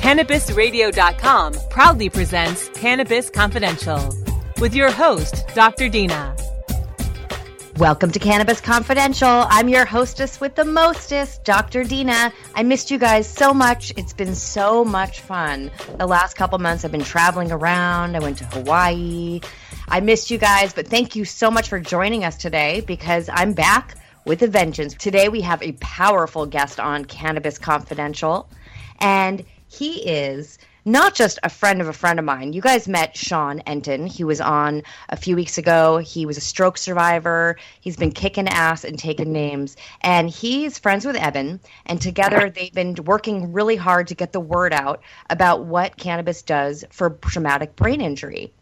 CannabisRadio.com proudly presents Cannabis Confidential with your host, Dr. Dina. Welcome to Cannabis Confidential. I'm your hostess with the mostest, Dr. Dina. I missed you guys so much. It's been so much fun. The last couple months I've been traveling around. I went to Hawaii. I missed you guys, but thank you so much for joining us today because I'm back with a vengeance. Today we have a powerful guest on Cannabis Confidential, and he is not just a friend of a friend of mine. You guys met Sean Enton. He was on a few weeks ago. He was a stroke survivor. He's been kicking ass and taking names. And he's friends with Evan. And together they've been working really hard to get the word out about what cannabis does for traumatic brain injury.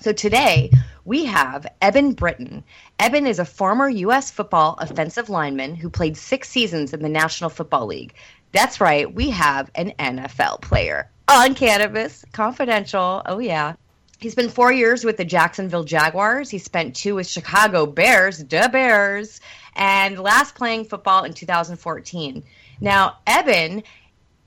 So today we have Eben Britton. Eben is a former U.S. football offensive lineman who played six seasons in the National Football League. That's right, we have an NFL player on cannabis, confidential. Oh, yeah. He's been four years with the Jacksonville Jaguars. He spent two with Chicago Bears, the Bears, and last playing football in 2014. Now, Eben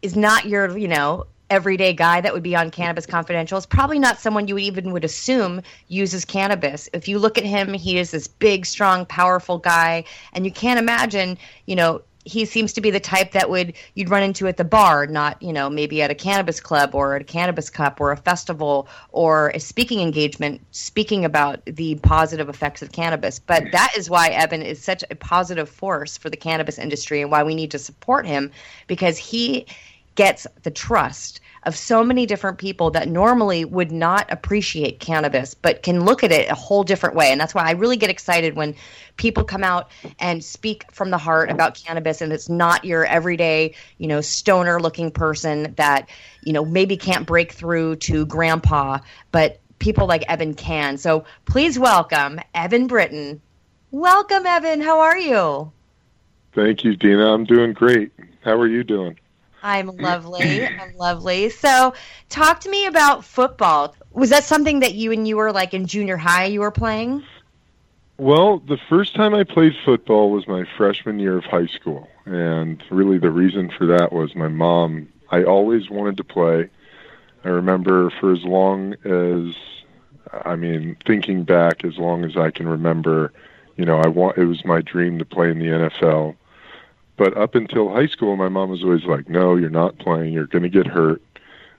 is not your, you know, everyday guy that would be on Cannabis Confidential. It's probably not someone you even would assume uses cannabis. If you look at him, he is this big, strong, powerful guy, and you can't imagine, you know, he seems to be the type that would you'd run into at the bar, not you know maybe at a cannabis club or at a cannabis cup or a festival or a speaking engagement, speaking about the positive effects of cannabis. But that is why Evan is such a positive force for the cannabis industry and why we need to support him because he gets the trust of so many different people that normally would not appreciate cannabis but can look at it a whole different way. And that's why i really get excited when people come out and speak from the heart about cannabis and it's not your everyday you know stoner looking person that you know maybe can't break through to grandpa but people like evan can. So please welcome evan britton. Welcome evan. How are you? Thank you dina. I'm doing great. How are you doing I'm lovely. I'm lovely. So, talk to me about football. Was that something that you and you were like in junior high you were playing? Well, the first time I played football was my freshman year of high school. And really the reason for that was my mom, I always wanted to play. I remember for as long as I mean, thinking back as long as I can remember, you know, I want it was my dream to play in the NFL but up until high school, my mom was always like, "No, you're not playing. You're going to get hurt.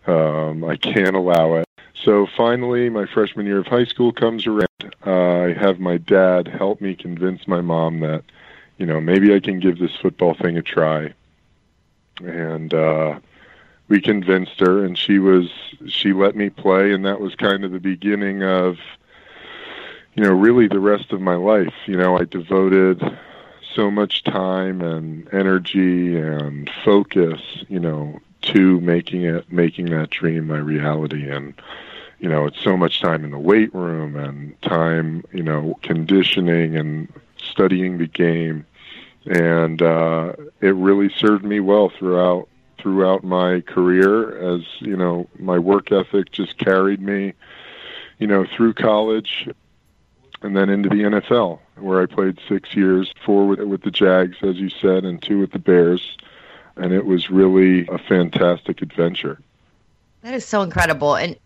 Um, I can't allow it." So finally, my freshman year of high school comes around. Uh, I have my dad help me convince my mom that, you know, maybe I can give this football thing a try. And uh, we convinced her, and she was she let me play, and that was kind of the beginning of, you know, really the rest of my life. You know, I devoted so much time and energy and focus, you know, to making it making that dream my reality and you know, it's so much time in the weight room and time, you know, conditioning and studying the game. And uh it really served me well throughout throughout my career as, you know, my work ethic just carried me, you know, through college and then into the NFL, where I played six years, four with, with the Jags, as you said, and two with the Bears. And it was really a fantastic adventure. That is so incredible. And,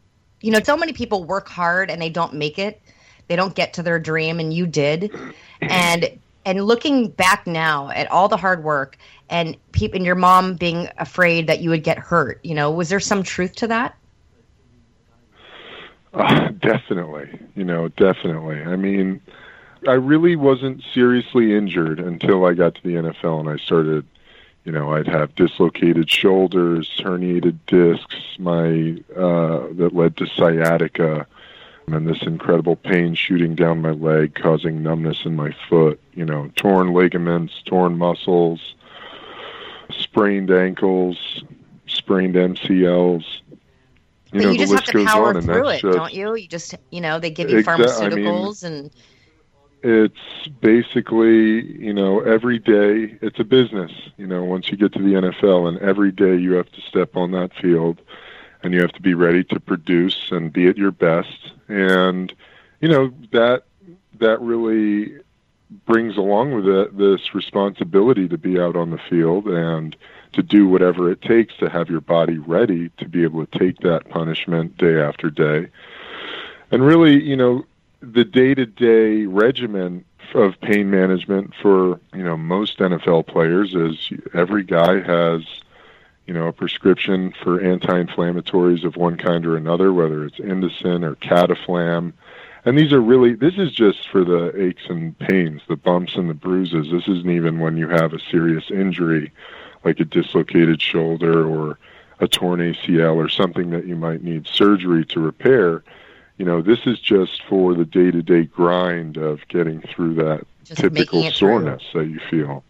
you know, so many people work hard and they don't make it. They don't get to their dream, and you did. And and looking back now at all the hard work and people and your mom being afraid that you would get hurt, you know, was there some truth to that? Uh, definitely, you know, definitely. I mean, I really wasn't seriously injured until I got to the NFL and I started, you know, I'd have dislocated shoulders, herniated discs, my uh, that led to sciatica, and this incredible pain shooting down my leg, causing numbness in my foot. You know, torn ligaments, torn muscles, sprained ankles, sprained MCLs you but know, you just have to power through it, just don't you? You just, you know, they give you Exa- I mean- pharmaceuticals and it's basically you know every day it's a business you know once you get to the NFL and every day you have to step on that field and you have to be ready to produce and be at your best. And you know that that really brings along with it this responsibility to be out on the field and to do whatever it takes to have your body ready to be able to take that punishment day after day. And really you know the day-to-day regimen of pain management for you know most NFL players is every guy has you know a prescription for anti-inflammatories of one kind or another, whether it's Indocin or Cataflam, and these are really this is just for the aches and pains, the bumps and the bruises. This isn't even when you have a serious injury like a dislocated shoulder or a torn ACL or something that you might need surgery to repair you know, this is just for the day to day grind of getting through that just typical it through. soreness that you feel.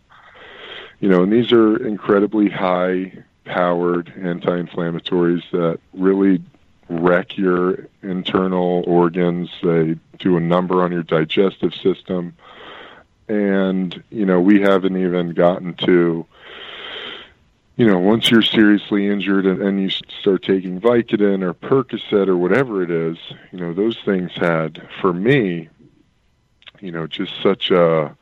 You know, and these are incredibly high powered anti inflammatories that really wreck your internal organs. They do a number on your digestive system. And, you know, we haven't even gotten to you know, once you're seriously injured and, and you start taking Vicodin or Percocet or whatever it is, you know, those things had, for me, you know, just such a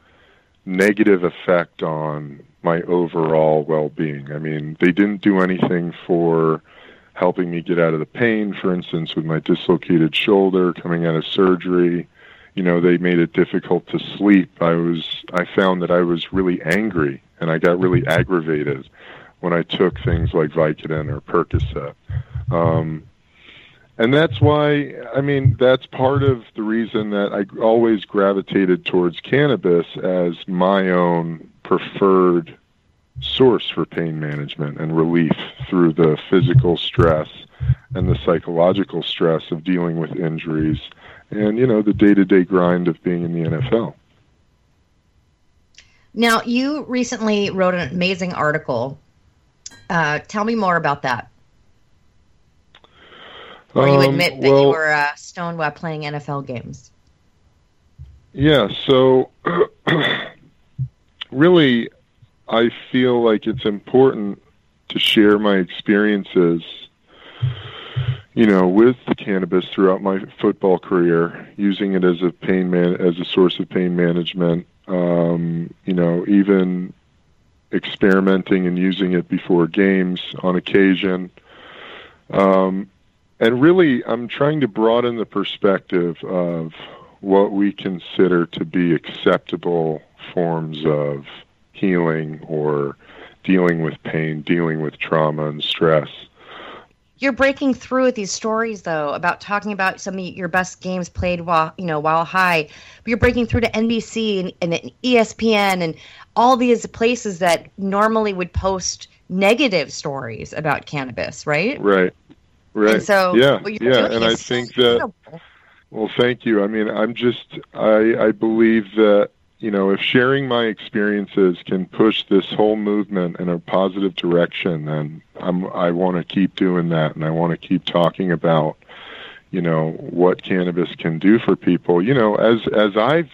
negative effect on my overall well-being. I mean, they didn't do anything for helping me get out of the pain. For instance, with my dislocated shoulder coming out of surgery, you know, they made it difficult to sleep. I was, I found that I was really angry and I got really aggravated when I took things like Vicodin or Percocet. Um, and that's why, I mean, that's part of the reason that I always gravitated towards cannabis as my own preferred source for pain management and relief through the physical stress and the psychological stress of dealing with injuries and, you know, the day to day grind of being in the NFL. Now, you recently wrote an amazing article. Uh, tell me more about that. Or you Um, admit that well- you were uh, stoned while playing NFL games. Yeah, so really, I feel like it's important to share my experiences, you know, with the cannabis throughout my football career, using it as a pain man as a source of pain management. Um, you know, even experimenting and using it before games on occasion. Um, and really, I'm trying to broaden the perspective of what we consider to be acceptable forms of healing or dealing with pain, dealing with trauma and stress. You're breaking through with these stories, though, about talking about some of your best games played while you know while high. But you're breaking through to NBC and, and ESPN and all these places that normally would post negative stories about cannabis, right? Right. Right. And so, yeah, yeah, and I so think that. Well, thank you. I mean, I'm just I I believe that you know if sharing my experiences can push this whole movement in a positive direction, then I'm I want to keep doing that, and I want to keep talking about you know what cannabis can do for people. You know, as as I've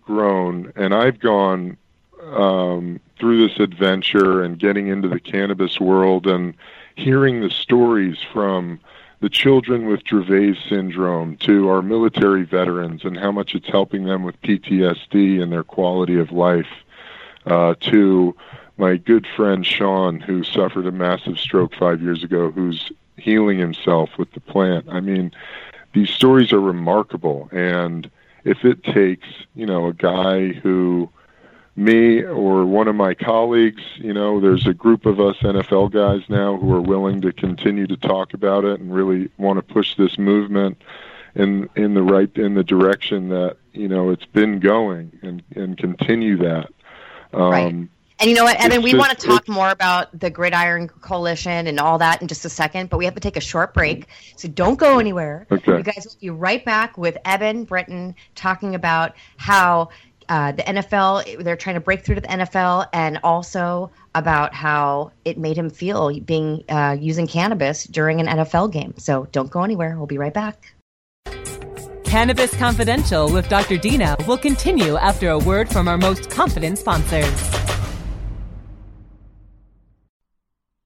grown and I've gone um, through this adventure and getting into the cannabis world and hearing the stories from the children with Dravet syndrome to our military veterans and how much it's helping them with PTSD and their quality of life, uh, to my good friend Sean, who suffered a massive stroke five years ago, who's healing himself with the plant. I mean, these stories are remarkable. And if it takes, you know, a guy who me or one of my colleagues, you know, there's a group of us NFL guys now who are willing to continue to talk about it and really want to push this movement in in the right in the direction that you know it's been going and and continue that. Um, Right. And you know what, Evan, we just- want to talk more about the Gridiron Coalition and all that in just a second, but we have to take a short break. So don't go anywhere. Okay. You guys will be right back with Evan Britton talking about how uh, the NFL, they're trying to break through to the NFL, and also about how it made him feel being uh, using cannabis during an NFL game. So don't go anywhere. We'll be right back. Cannabis Confidential with Dr. Dina will continue after a word from our most confident sponsors.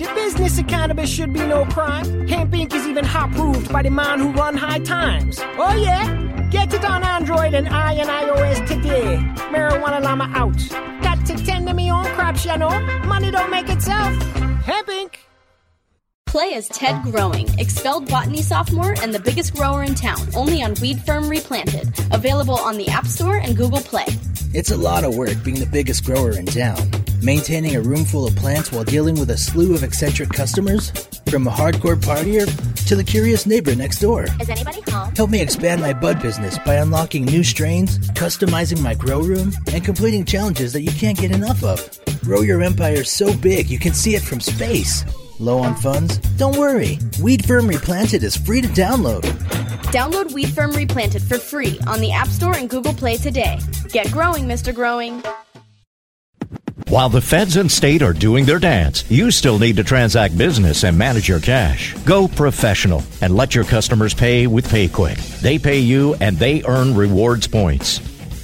The business of cannabis should be no crime. Hempire. is even hot proved by the man who run high times. Oh yeah? Get it on Android and I and iOS today. Marijuana Llama out. Got to tend to me own crops, you know. Money don't make itself. Hempire. Play as Ted Growing, expelled botany sophomore and the biggest grower in town, only on Weed Firm Replanted. Available on the App Store and Google Play. It's a lot of work being the biggest grower in town. Maintaining a room full of plants while dealing with a slew of eccentric customers? From a hardcore partier to the curious neighbor next door. Is anybody home? Help me expand my bud business by unlocking new strains, customizing my grow room, and completing challenges that you can't get enough of. Grow your empire so big you can see it from space. Low on funds? Don't worry. Weed Firm Replanted is free to download. Download Weed Firm Replanted for free on the App Store and Google Play today. Get growing, Mr. Growing. While the feds and state are doing their dance, you still need to transact business and manage your cash. Go professional and let your customers pay with PayQwick. They pay you and they earn rewards points.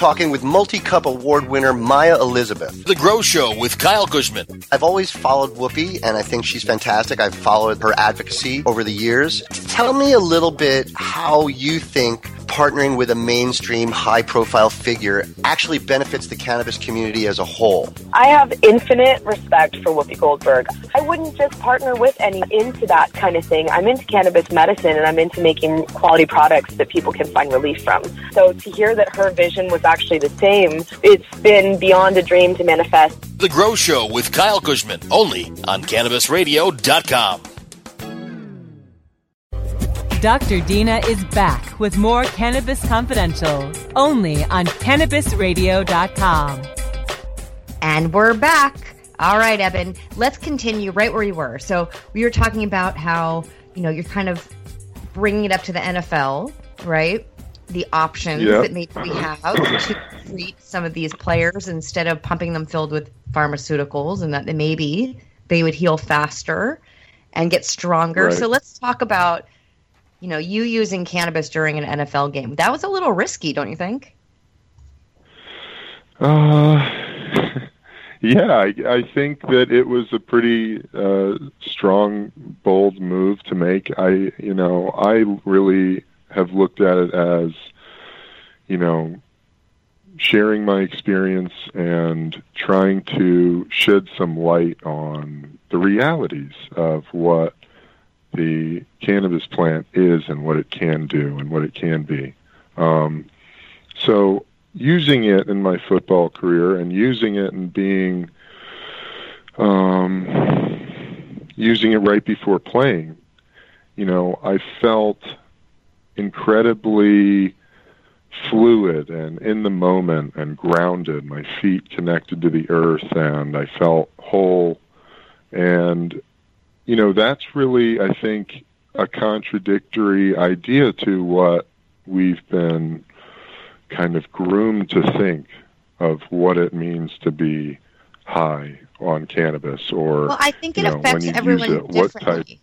talking with multi cup award winner Maya Elizabeth. The Grow Show with Kyle Kushman. I've always followed Whoopi, and I think she's fantastic. I've followed her advocacy over the years. Tell me a little bit how you think partnering with a mainstream high profile figure actually benefits the cannabis community as a whole? I have infinite respect for Whoopi Goldberg. I wouldn't just partner with any into that kind of thing. I'm into cannabis medicine and I'm into making quality products that people can find relief from. So to hear that her vision was actually the same, it's been beyond a dream to manifest. The Grow Show with Kyle Kushman, only on CannabisRadio.com. Dr. Dina is back with more Cannabis Confidential, only on CannabisRadio.com. And we're back. All right, Evan, let's continue right where you were. So we were talking about how, you know, you're kind of bringing it up to the NFL, right? The options yep. that maybe we have to treat some of these players instead of pumping them filled with pharmaceuticals and that maybe they would heal faster and get stronger. Right. So let's talk about – you know, you using cannabis during an NFL game. That was a little risky, don't you think? Uh, yeah, I, I think that it was a pretty uh, strong, bold move to make. I, you know, I really have looked at it as, you know, sharing my experience and trying to shed some light on the realities of what the cannabis plant is and what it can do and what it can be. Um, so using it in my football career and using it and being um, using it right before playing, you know, I felt incredibly fluid and in the moment and grounded. My feet connected to the earth and I felt whole. And you know, that's really, I think, a contradictory idea to what we've been kind of groomed to think of what it means to be high on cannabis or well i think it know, affects everyone it, differently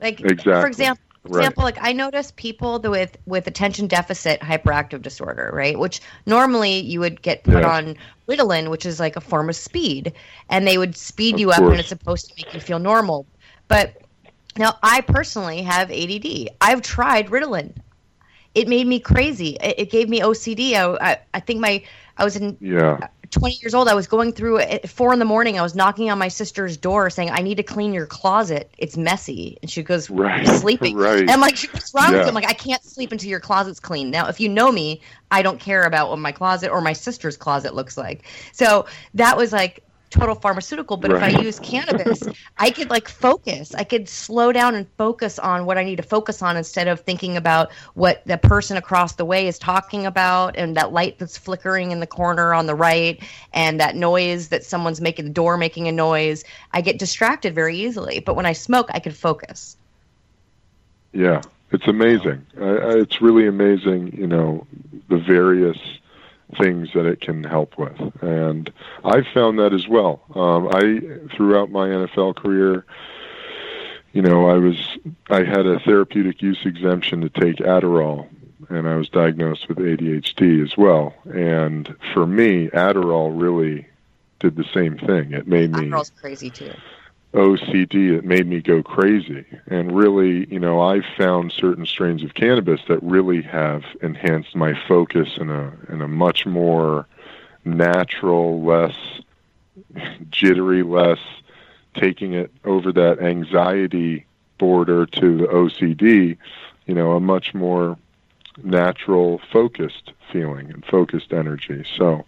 like exactly. for example example, like I notice people with with attention deficit hyperactive disorder, right? Which normally you would get put Yeah. on Ritalin, which is like a form of speed, and they would speed Of you up, course. and it's supposed to make you feel normal. But now I personally have ADD. I've tried Ritalin. It made me crazy. It, it gave me OCD. I, I, I think my I was in Yeah. 20 years old. I was going through at four in the morning. I was knocking on my sister's door saying, I need to clean your closet. It's messy. And she goes, Right, sleeping. right. And I'm like, what's wrong with Yeah. you? I'm like, I can't sleep until your closet's clean. Now, if you know me, I don't care about what my closet or my sister's closet looks like. So that was like total pharmaceutical. But if I use cannabis, I could like focus. I could slow down and focus on what I need to focus on instead of thinking about what the person across the way is talking about and that light that's flickering in the corner on the right and that noise that someone's making the door making a noise. I get distracted very easily. But when I smoke, I could focus. Yeah, it's amazing. I, I, it's really amazing, you know, the various things that it can help with. And I've found that as well. Um, I, throughout my NFL career, you know, I was, I had a therapeutic use exemption to take Adderall, and I was diagnosed with ADHD as well. And for me, Adderall really did the same thing. It made me Adderall's crazy too. OCD, it made me go crazy. And really, you know, I've found certain strains of cannabis that really have enhanced my focus in a in a much more natural, less jittery, less taking it over that anxiety border to the OCD, you know, a much more natural focused feeling and focused energy. So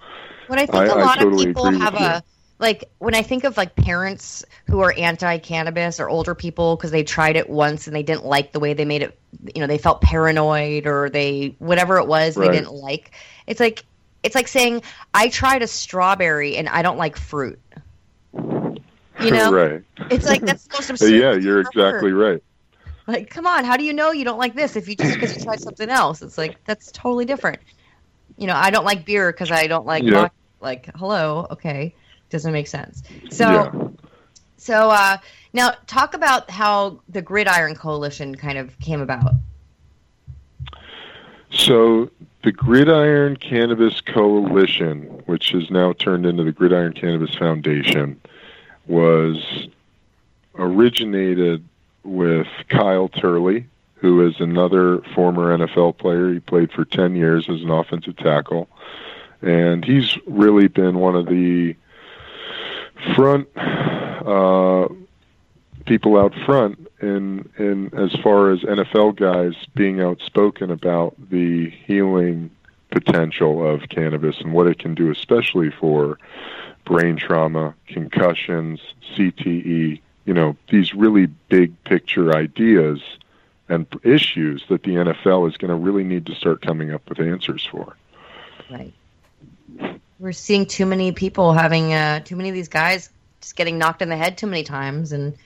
What I think I- a I lot totally of people have you. Like when I think of like parents who are anti-cannabis or older people because they tried it once and they didn't like the way they made it, you know, they felt paranoid or they whatever it was Right. they didn't like. It's like it's like saying I tried a strawberry and I don't like fruit. You know, right. it's like that's the most absurd. yeah, you're exactly right. Like, come on, how do you know you don't like this if you just because you tried something else? It's like that's totally different. You know, I don't like beer because I don't like Yeah. like hello, okay, doesn't make sense. So, Yeah. so uh, now talk about how the Gridiron Coalition kind of came about. So the Gridiron Cannabis Coalition, which has now turned into the Gridiron Cannabis Foundation, was originated with Kyle Turley, who is another former NFL player. He played for 10 years as an offensive tackle. And he's really been one of the front uh, people out front in in as far as NFL guys being outspoken about the healing potential of cannabis and what it can do, especially for brain trauma, concussions, CTE. You know, these really big picture ideas and issues that the NFL is going to really need to start coming up with answers for. Right. We're seeing too many people having uh, too many of these guys just getting knocked in the head too many times, and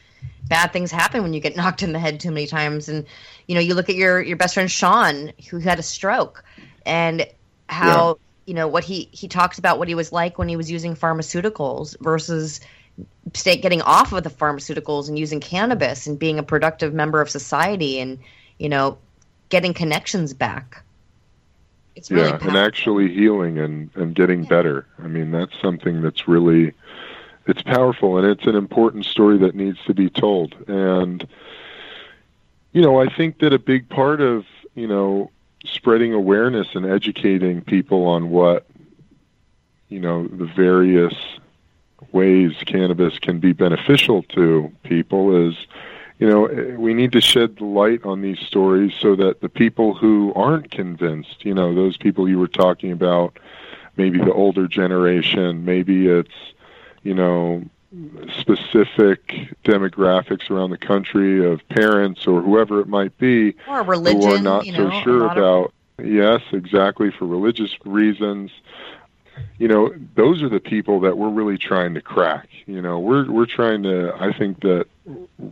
bad things happen when you get knocked in the head too many times. And you know, you look at your your best friend Sean, who had a stroke, and how you know what he he talks about what he was like when he was using pharmaceuticals versus getting off of the pharmaceuticals and using cannabis and being a productive member of society and you know getting connections back. It's really yeah, and actually healing and and getting better. I mean, that's something that's really it's powerful and it's an important story that needs to be told. And you know, I think that a big part of, you know, spreading awareness and educating people on what you know, the various ways cannabis can be beneficial to people is you know, we need to shed the light on these stories so that the people who aren't convinced, you know, those people you were talking about, maybe the older generation, maybe it's, you know, specific demographics around the country of parents or whoever it might be or who are not you know, so sure lot of- about yes exactly for religious reasons you know those are the people that we're really trying to crack you know we're we're trying to i think that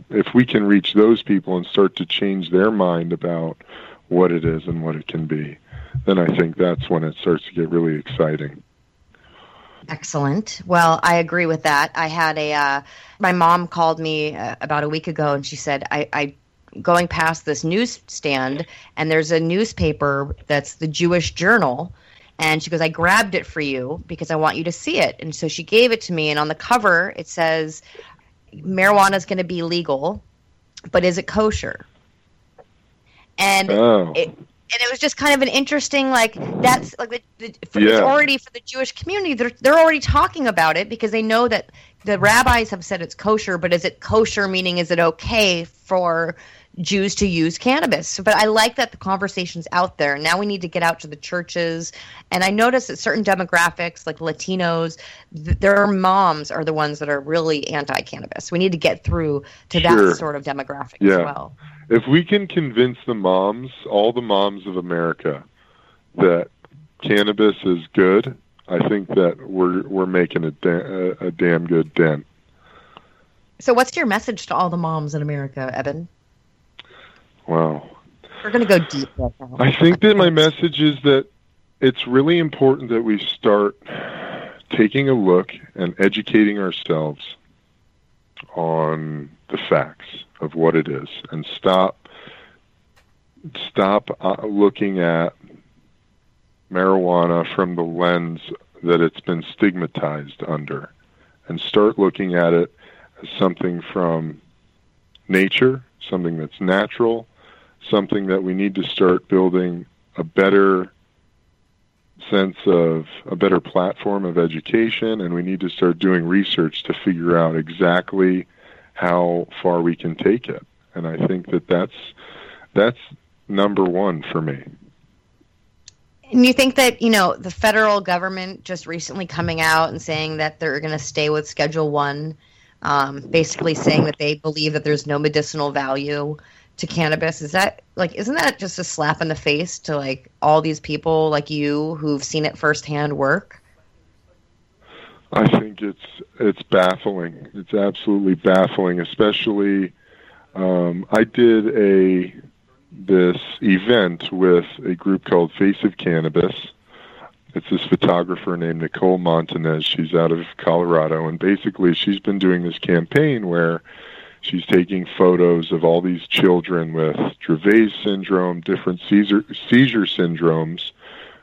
if we can reach those people and start to change their mind about what it is and what it can be then i think that's when it starts to get really exciting Excellent. Well, I agree with that. I had a uh, my mom called me uh, about a week ago, and she said I, I going past this newsstand, and there's a newspaper that's the Jewish Journal. And she goes, I grabbed it for you because I want you to see it. And so she gave it to me. And on the cover, it says, marijuana is going to be legal, but is it kosher? And Oh. it, and it was just kind of an interesting like that's like the, the for, Yeah. already for the Jewish community they're they're already talking about it because they know that the rabbis have said it's kosher but is it kosher meaning is it okay for Jews to use cannabis but I like that the conversation's out there now we need to get out to the churches and I notice that certain demographics like Latinos th- their moms are the ones that are really anti-cannabis we need to get through to Sure. that sort of demographic Yeah. as well If we can convince the moms, all the moms of America, that cannabis is good, I think that we're we're making a, da- a damn good dent. so what's your message to all the moms in America Evan Wow. We're going to go deep right. I think that my message is that it's really important that we start taking a look and educating ourselves on the facts of what it is and stop stop uh, looking at marijuana from the lens that it's been stigmatized under and start looking at it as something from nature, something that's natural, something that we need to start building a better sense of a better platform of education and we need to start doing research to figure out exactly how far we can take it. And i think that that's that's number 1 for me. And you think that, you know, the federal government just recently coming out and saying that they're going to stay with Schedule 1, um, basically saying that they believe that there's no medicinal value to cannabis. Is that, like, isn't that just a slap in the face to, like, all these people like you who've seen it firsthand work? I think it's it's baffling. It's absolutely baffling, especially um, I did a this event with a group called Face of Cannabis. It's this photographer named Nicole Montanez. She's out of Colorado, and basically she's been doing this campaign where she's taking photos of all these children with Dravet syndrome, different seizure seizure syndromes,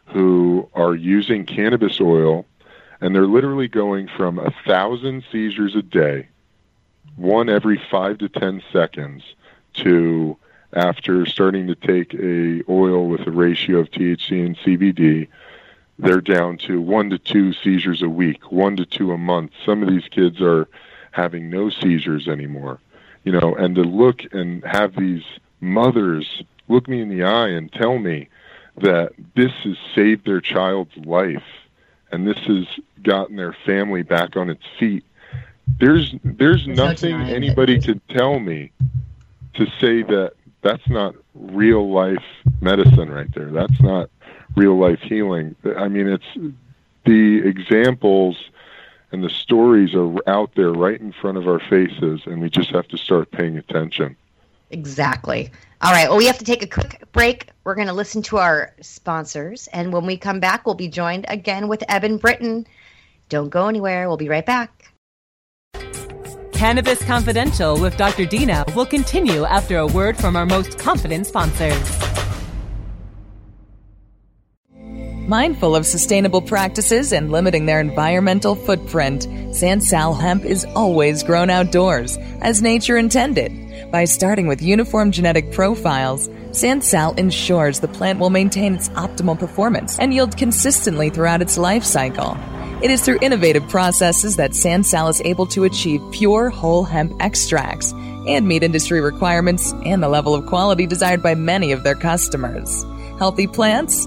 who are using cannabis oil and they're literally going from a thousand seizures a day, one every five to ten seconds, to after starting to take a oil with a ratio of THC and CBD, they're down to one to two seizures a week, one to two a month. Some of these kids are having no seizures anymore, you know, and to look and have these mothers look me in the eye and tell me that this has saved their child's life and this has gotten their family back on its feet. There's there's, no nothing it. anybody could tell me to say that that's not real life medicine right there. That's not real life healing. I mean, it's the examples and the stories are out there right in front of our faces, and we just have to start paying attention. Exactly. All right. Well, we have to take a quick break. We're going to listen to our sponsors. And when we come back, we'll be joined again with Evan Britton. Don't go anywhere. We'll be right back. Cannabis Confidential with Dr. Dina will continue after a word from our most confident sponsors. Mindful of sustainable practices and limiting their environmental footprint, Sansal hemp is always grown outdoors, as nature intended. By starting with uniform genetic profiles, Sansal ensures the plant will maintain its optimal performance and yield consistently throughout its life cycle. It is through innovative processes that Sansal is able to achieve pure whole hemp extracts and meet industry requirements and the level of quality desired by many of their customers. Healthy plants,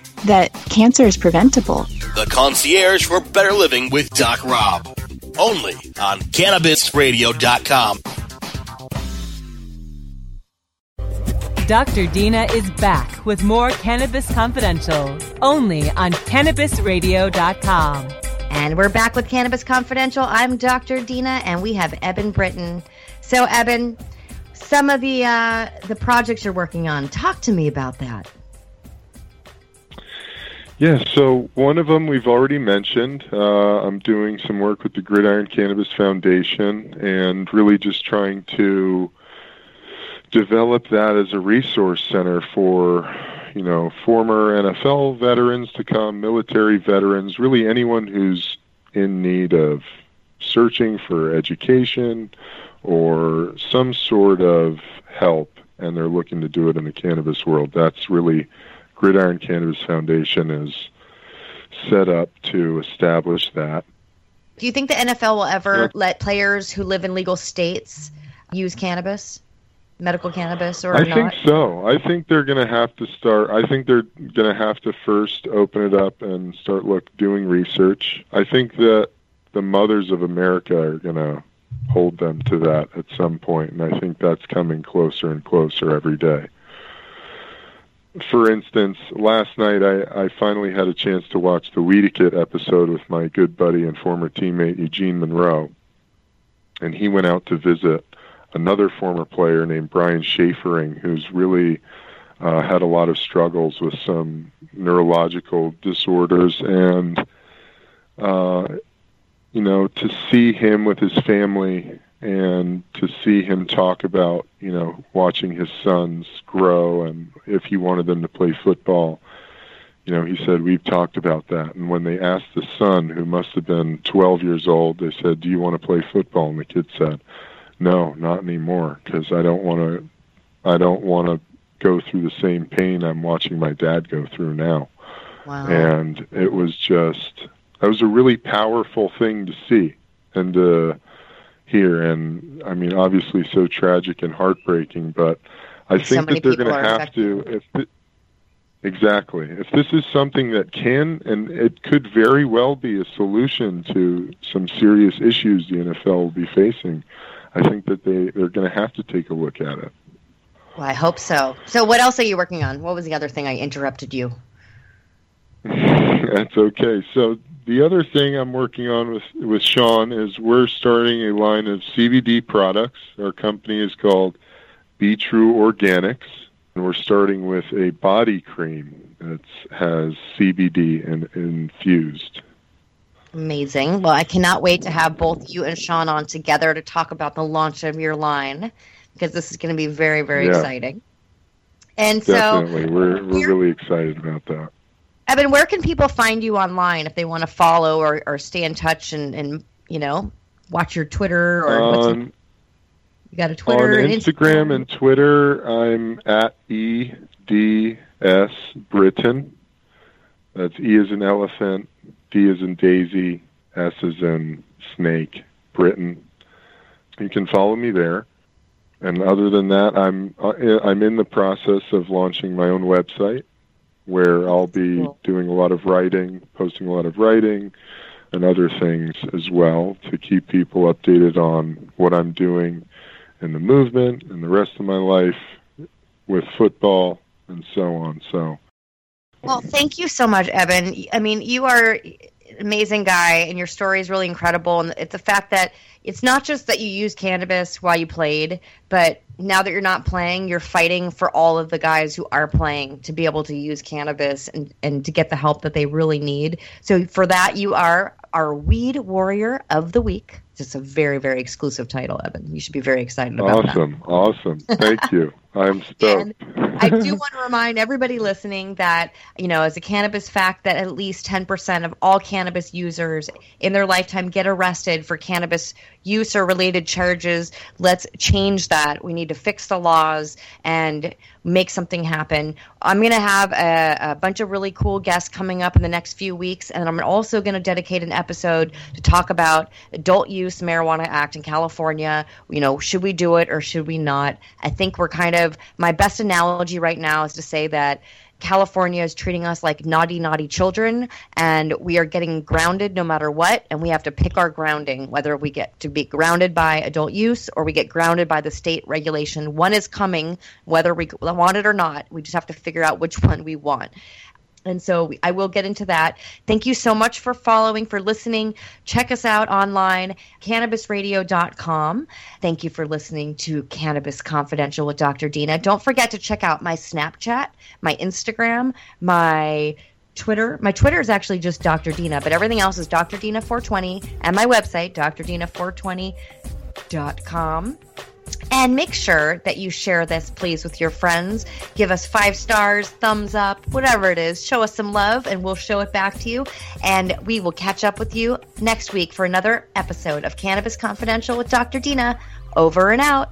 that cancer is preventable. The concierge for better living with Doc Rob. Only on CannabisRadio.com. Dr. Dina is back with more Cannabis Confidential, only on CannabisRadio.com. And we're back with Cannabis Confidential. I'm Dr. Dina, and we have Eben Britton. So, Eben, some of the uh, the projects you're working on, talk to me about that. Yeah, so one of them we've already mentioned. Uh, I'm doing some work with the Gridiron Cannabis Foundation and really just trying to develop that as a resource center for, you know, former NFL veterans to come, military veterans, really anyone who's in need of searching for education or some sort of help and they're looking to do it in the cannabis world. That's really Gridiron Cannabis Foundation is set up to establish that. Do you think the NFL will ever yeah. let players who live in legal states use cannabis, medical cannabis, or I not? think so. I think they're going to have to start. I think they're going to have to first open it up and start look doing research. I think that the mothers of America are going to hold them to that at some point, and I think that's coming closer and closer every day for instance, last night I, I finally had a chance to watch the Weediquette episode with my good buddy and former teammate Eugene Monroe. And he went out to visit another former player named Brian Schaefering, who's really uh, had a lot of struggles with some neurological disorders. And, uh, you know, to see him with his family and to see him talk about you know watching his sons grow and if he wanted them to play football. You know he said we've talked about that. And when they asked the son who must have been 12 years old they said do you want to play football? And the kid said no not anymore because i don't want to i don't want to go through the same pain i'm watching my dad go through now. Wow. and it was just that was a really powerful thing to see and uh here. And I mean, obviously, so tragic and heartbreaking. But I think so that they're going to have to. If the, exactly, if this is something that can and it could very well be a solution to some serious issues the NFL will be facing, I think that they they're going to have to take a look at it. Well, I hope so. So, what else are you working on? What was the other thing I interrupted you? That's okay. So the other thing I'm working on with with Sean is we're starting a line of CBD products. Our company is called Be True Organics, and we're starting with a body cream that has CBD and infused. Amazing. Well, I cannot wait to have both you and Sean on together to talk about the launch of your line because this is going to be very, very yeah. exciting. And so, definitely, we're we're really excited about that. Eben, where can people find you online if they want to follow or, or stay in touch and, and you know watch your Twitter or what's Um, you got a Twitter on and Instagram and Twitter, I'm at E D S Britton. That's E is in elephant, D is in Daisy, S is in snake, Britton. You can follow me there. And other than that, I'm uh, I'm in the process of launching my own website, where I'll be doing a lot of writing, posting a lot of writing, and other things as well to keep people updated on what I'm doing in the movement and the rest of my life with football and so on. So, Well, thank you so much, Evan. I mean, you are an amazing guy, and your story is really incredible. And it's the fact that it's not just that you used cannabis while you played, but now that you're not playing, you're fighting for all of the guys who are playing to be able to use cannabis and, and to get the help that they really need. So for that, you are our weed warrior of the week. It's a very, very exclusive title, Evan. You should be very excited about awesome, that. Awesome. Thank you. I'm stoked. I do want to remind everybody listening that, you know, as a cannabis fact, that at least 10% of all cannabis users in their lifetime get arrested for cannabis use or related charges. Let's change that. We need to fix the laws and make something happen. I'm going to have a, a, bunch of really cool guests coming up in the next few weeks, and I'm also going to dedicate an episode to talk about adult use marijuana act in California. You know, should we do it or should we not? I think we're kind of my best analogy right now is to say that California is treating us like naughty, naughty children, and we are getting grounded no matter what, and we have to pick our grounding, whether we get to be grounded by adult use or we get grounded by the state regulation. One is coming, whether we want it or not. We just have to figure out which one we want. And so I will get into that. Thank you so much for following, for listening. Check us out online, cannabisradio.com. Thank you for listening to Cannabis Confidential with Dr. Dina. Don't forget to check out my Snapchat, my Instagram, my Twitter. My Twitter is actually just Dr. Dina, but everything else is Dr. Dina 420 and my website, drdina420.com. And make sure that you share this, please, with your friends. Give us five stars, thumbs up, whatever it is. Show us some love, and we'll show it back to you. And we will catch up with you next week for another episode of Cannabis Confidential with Dr. Dina. Over and out.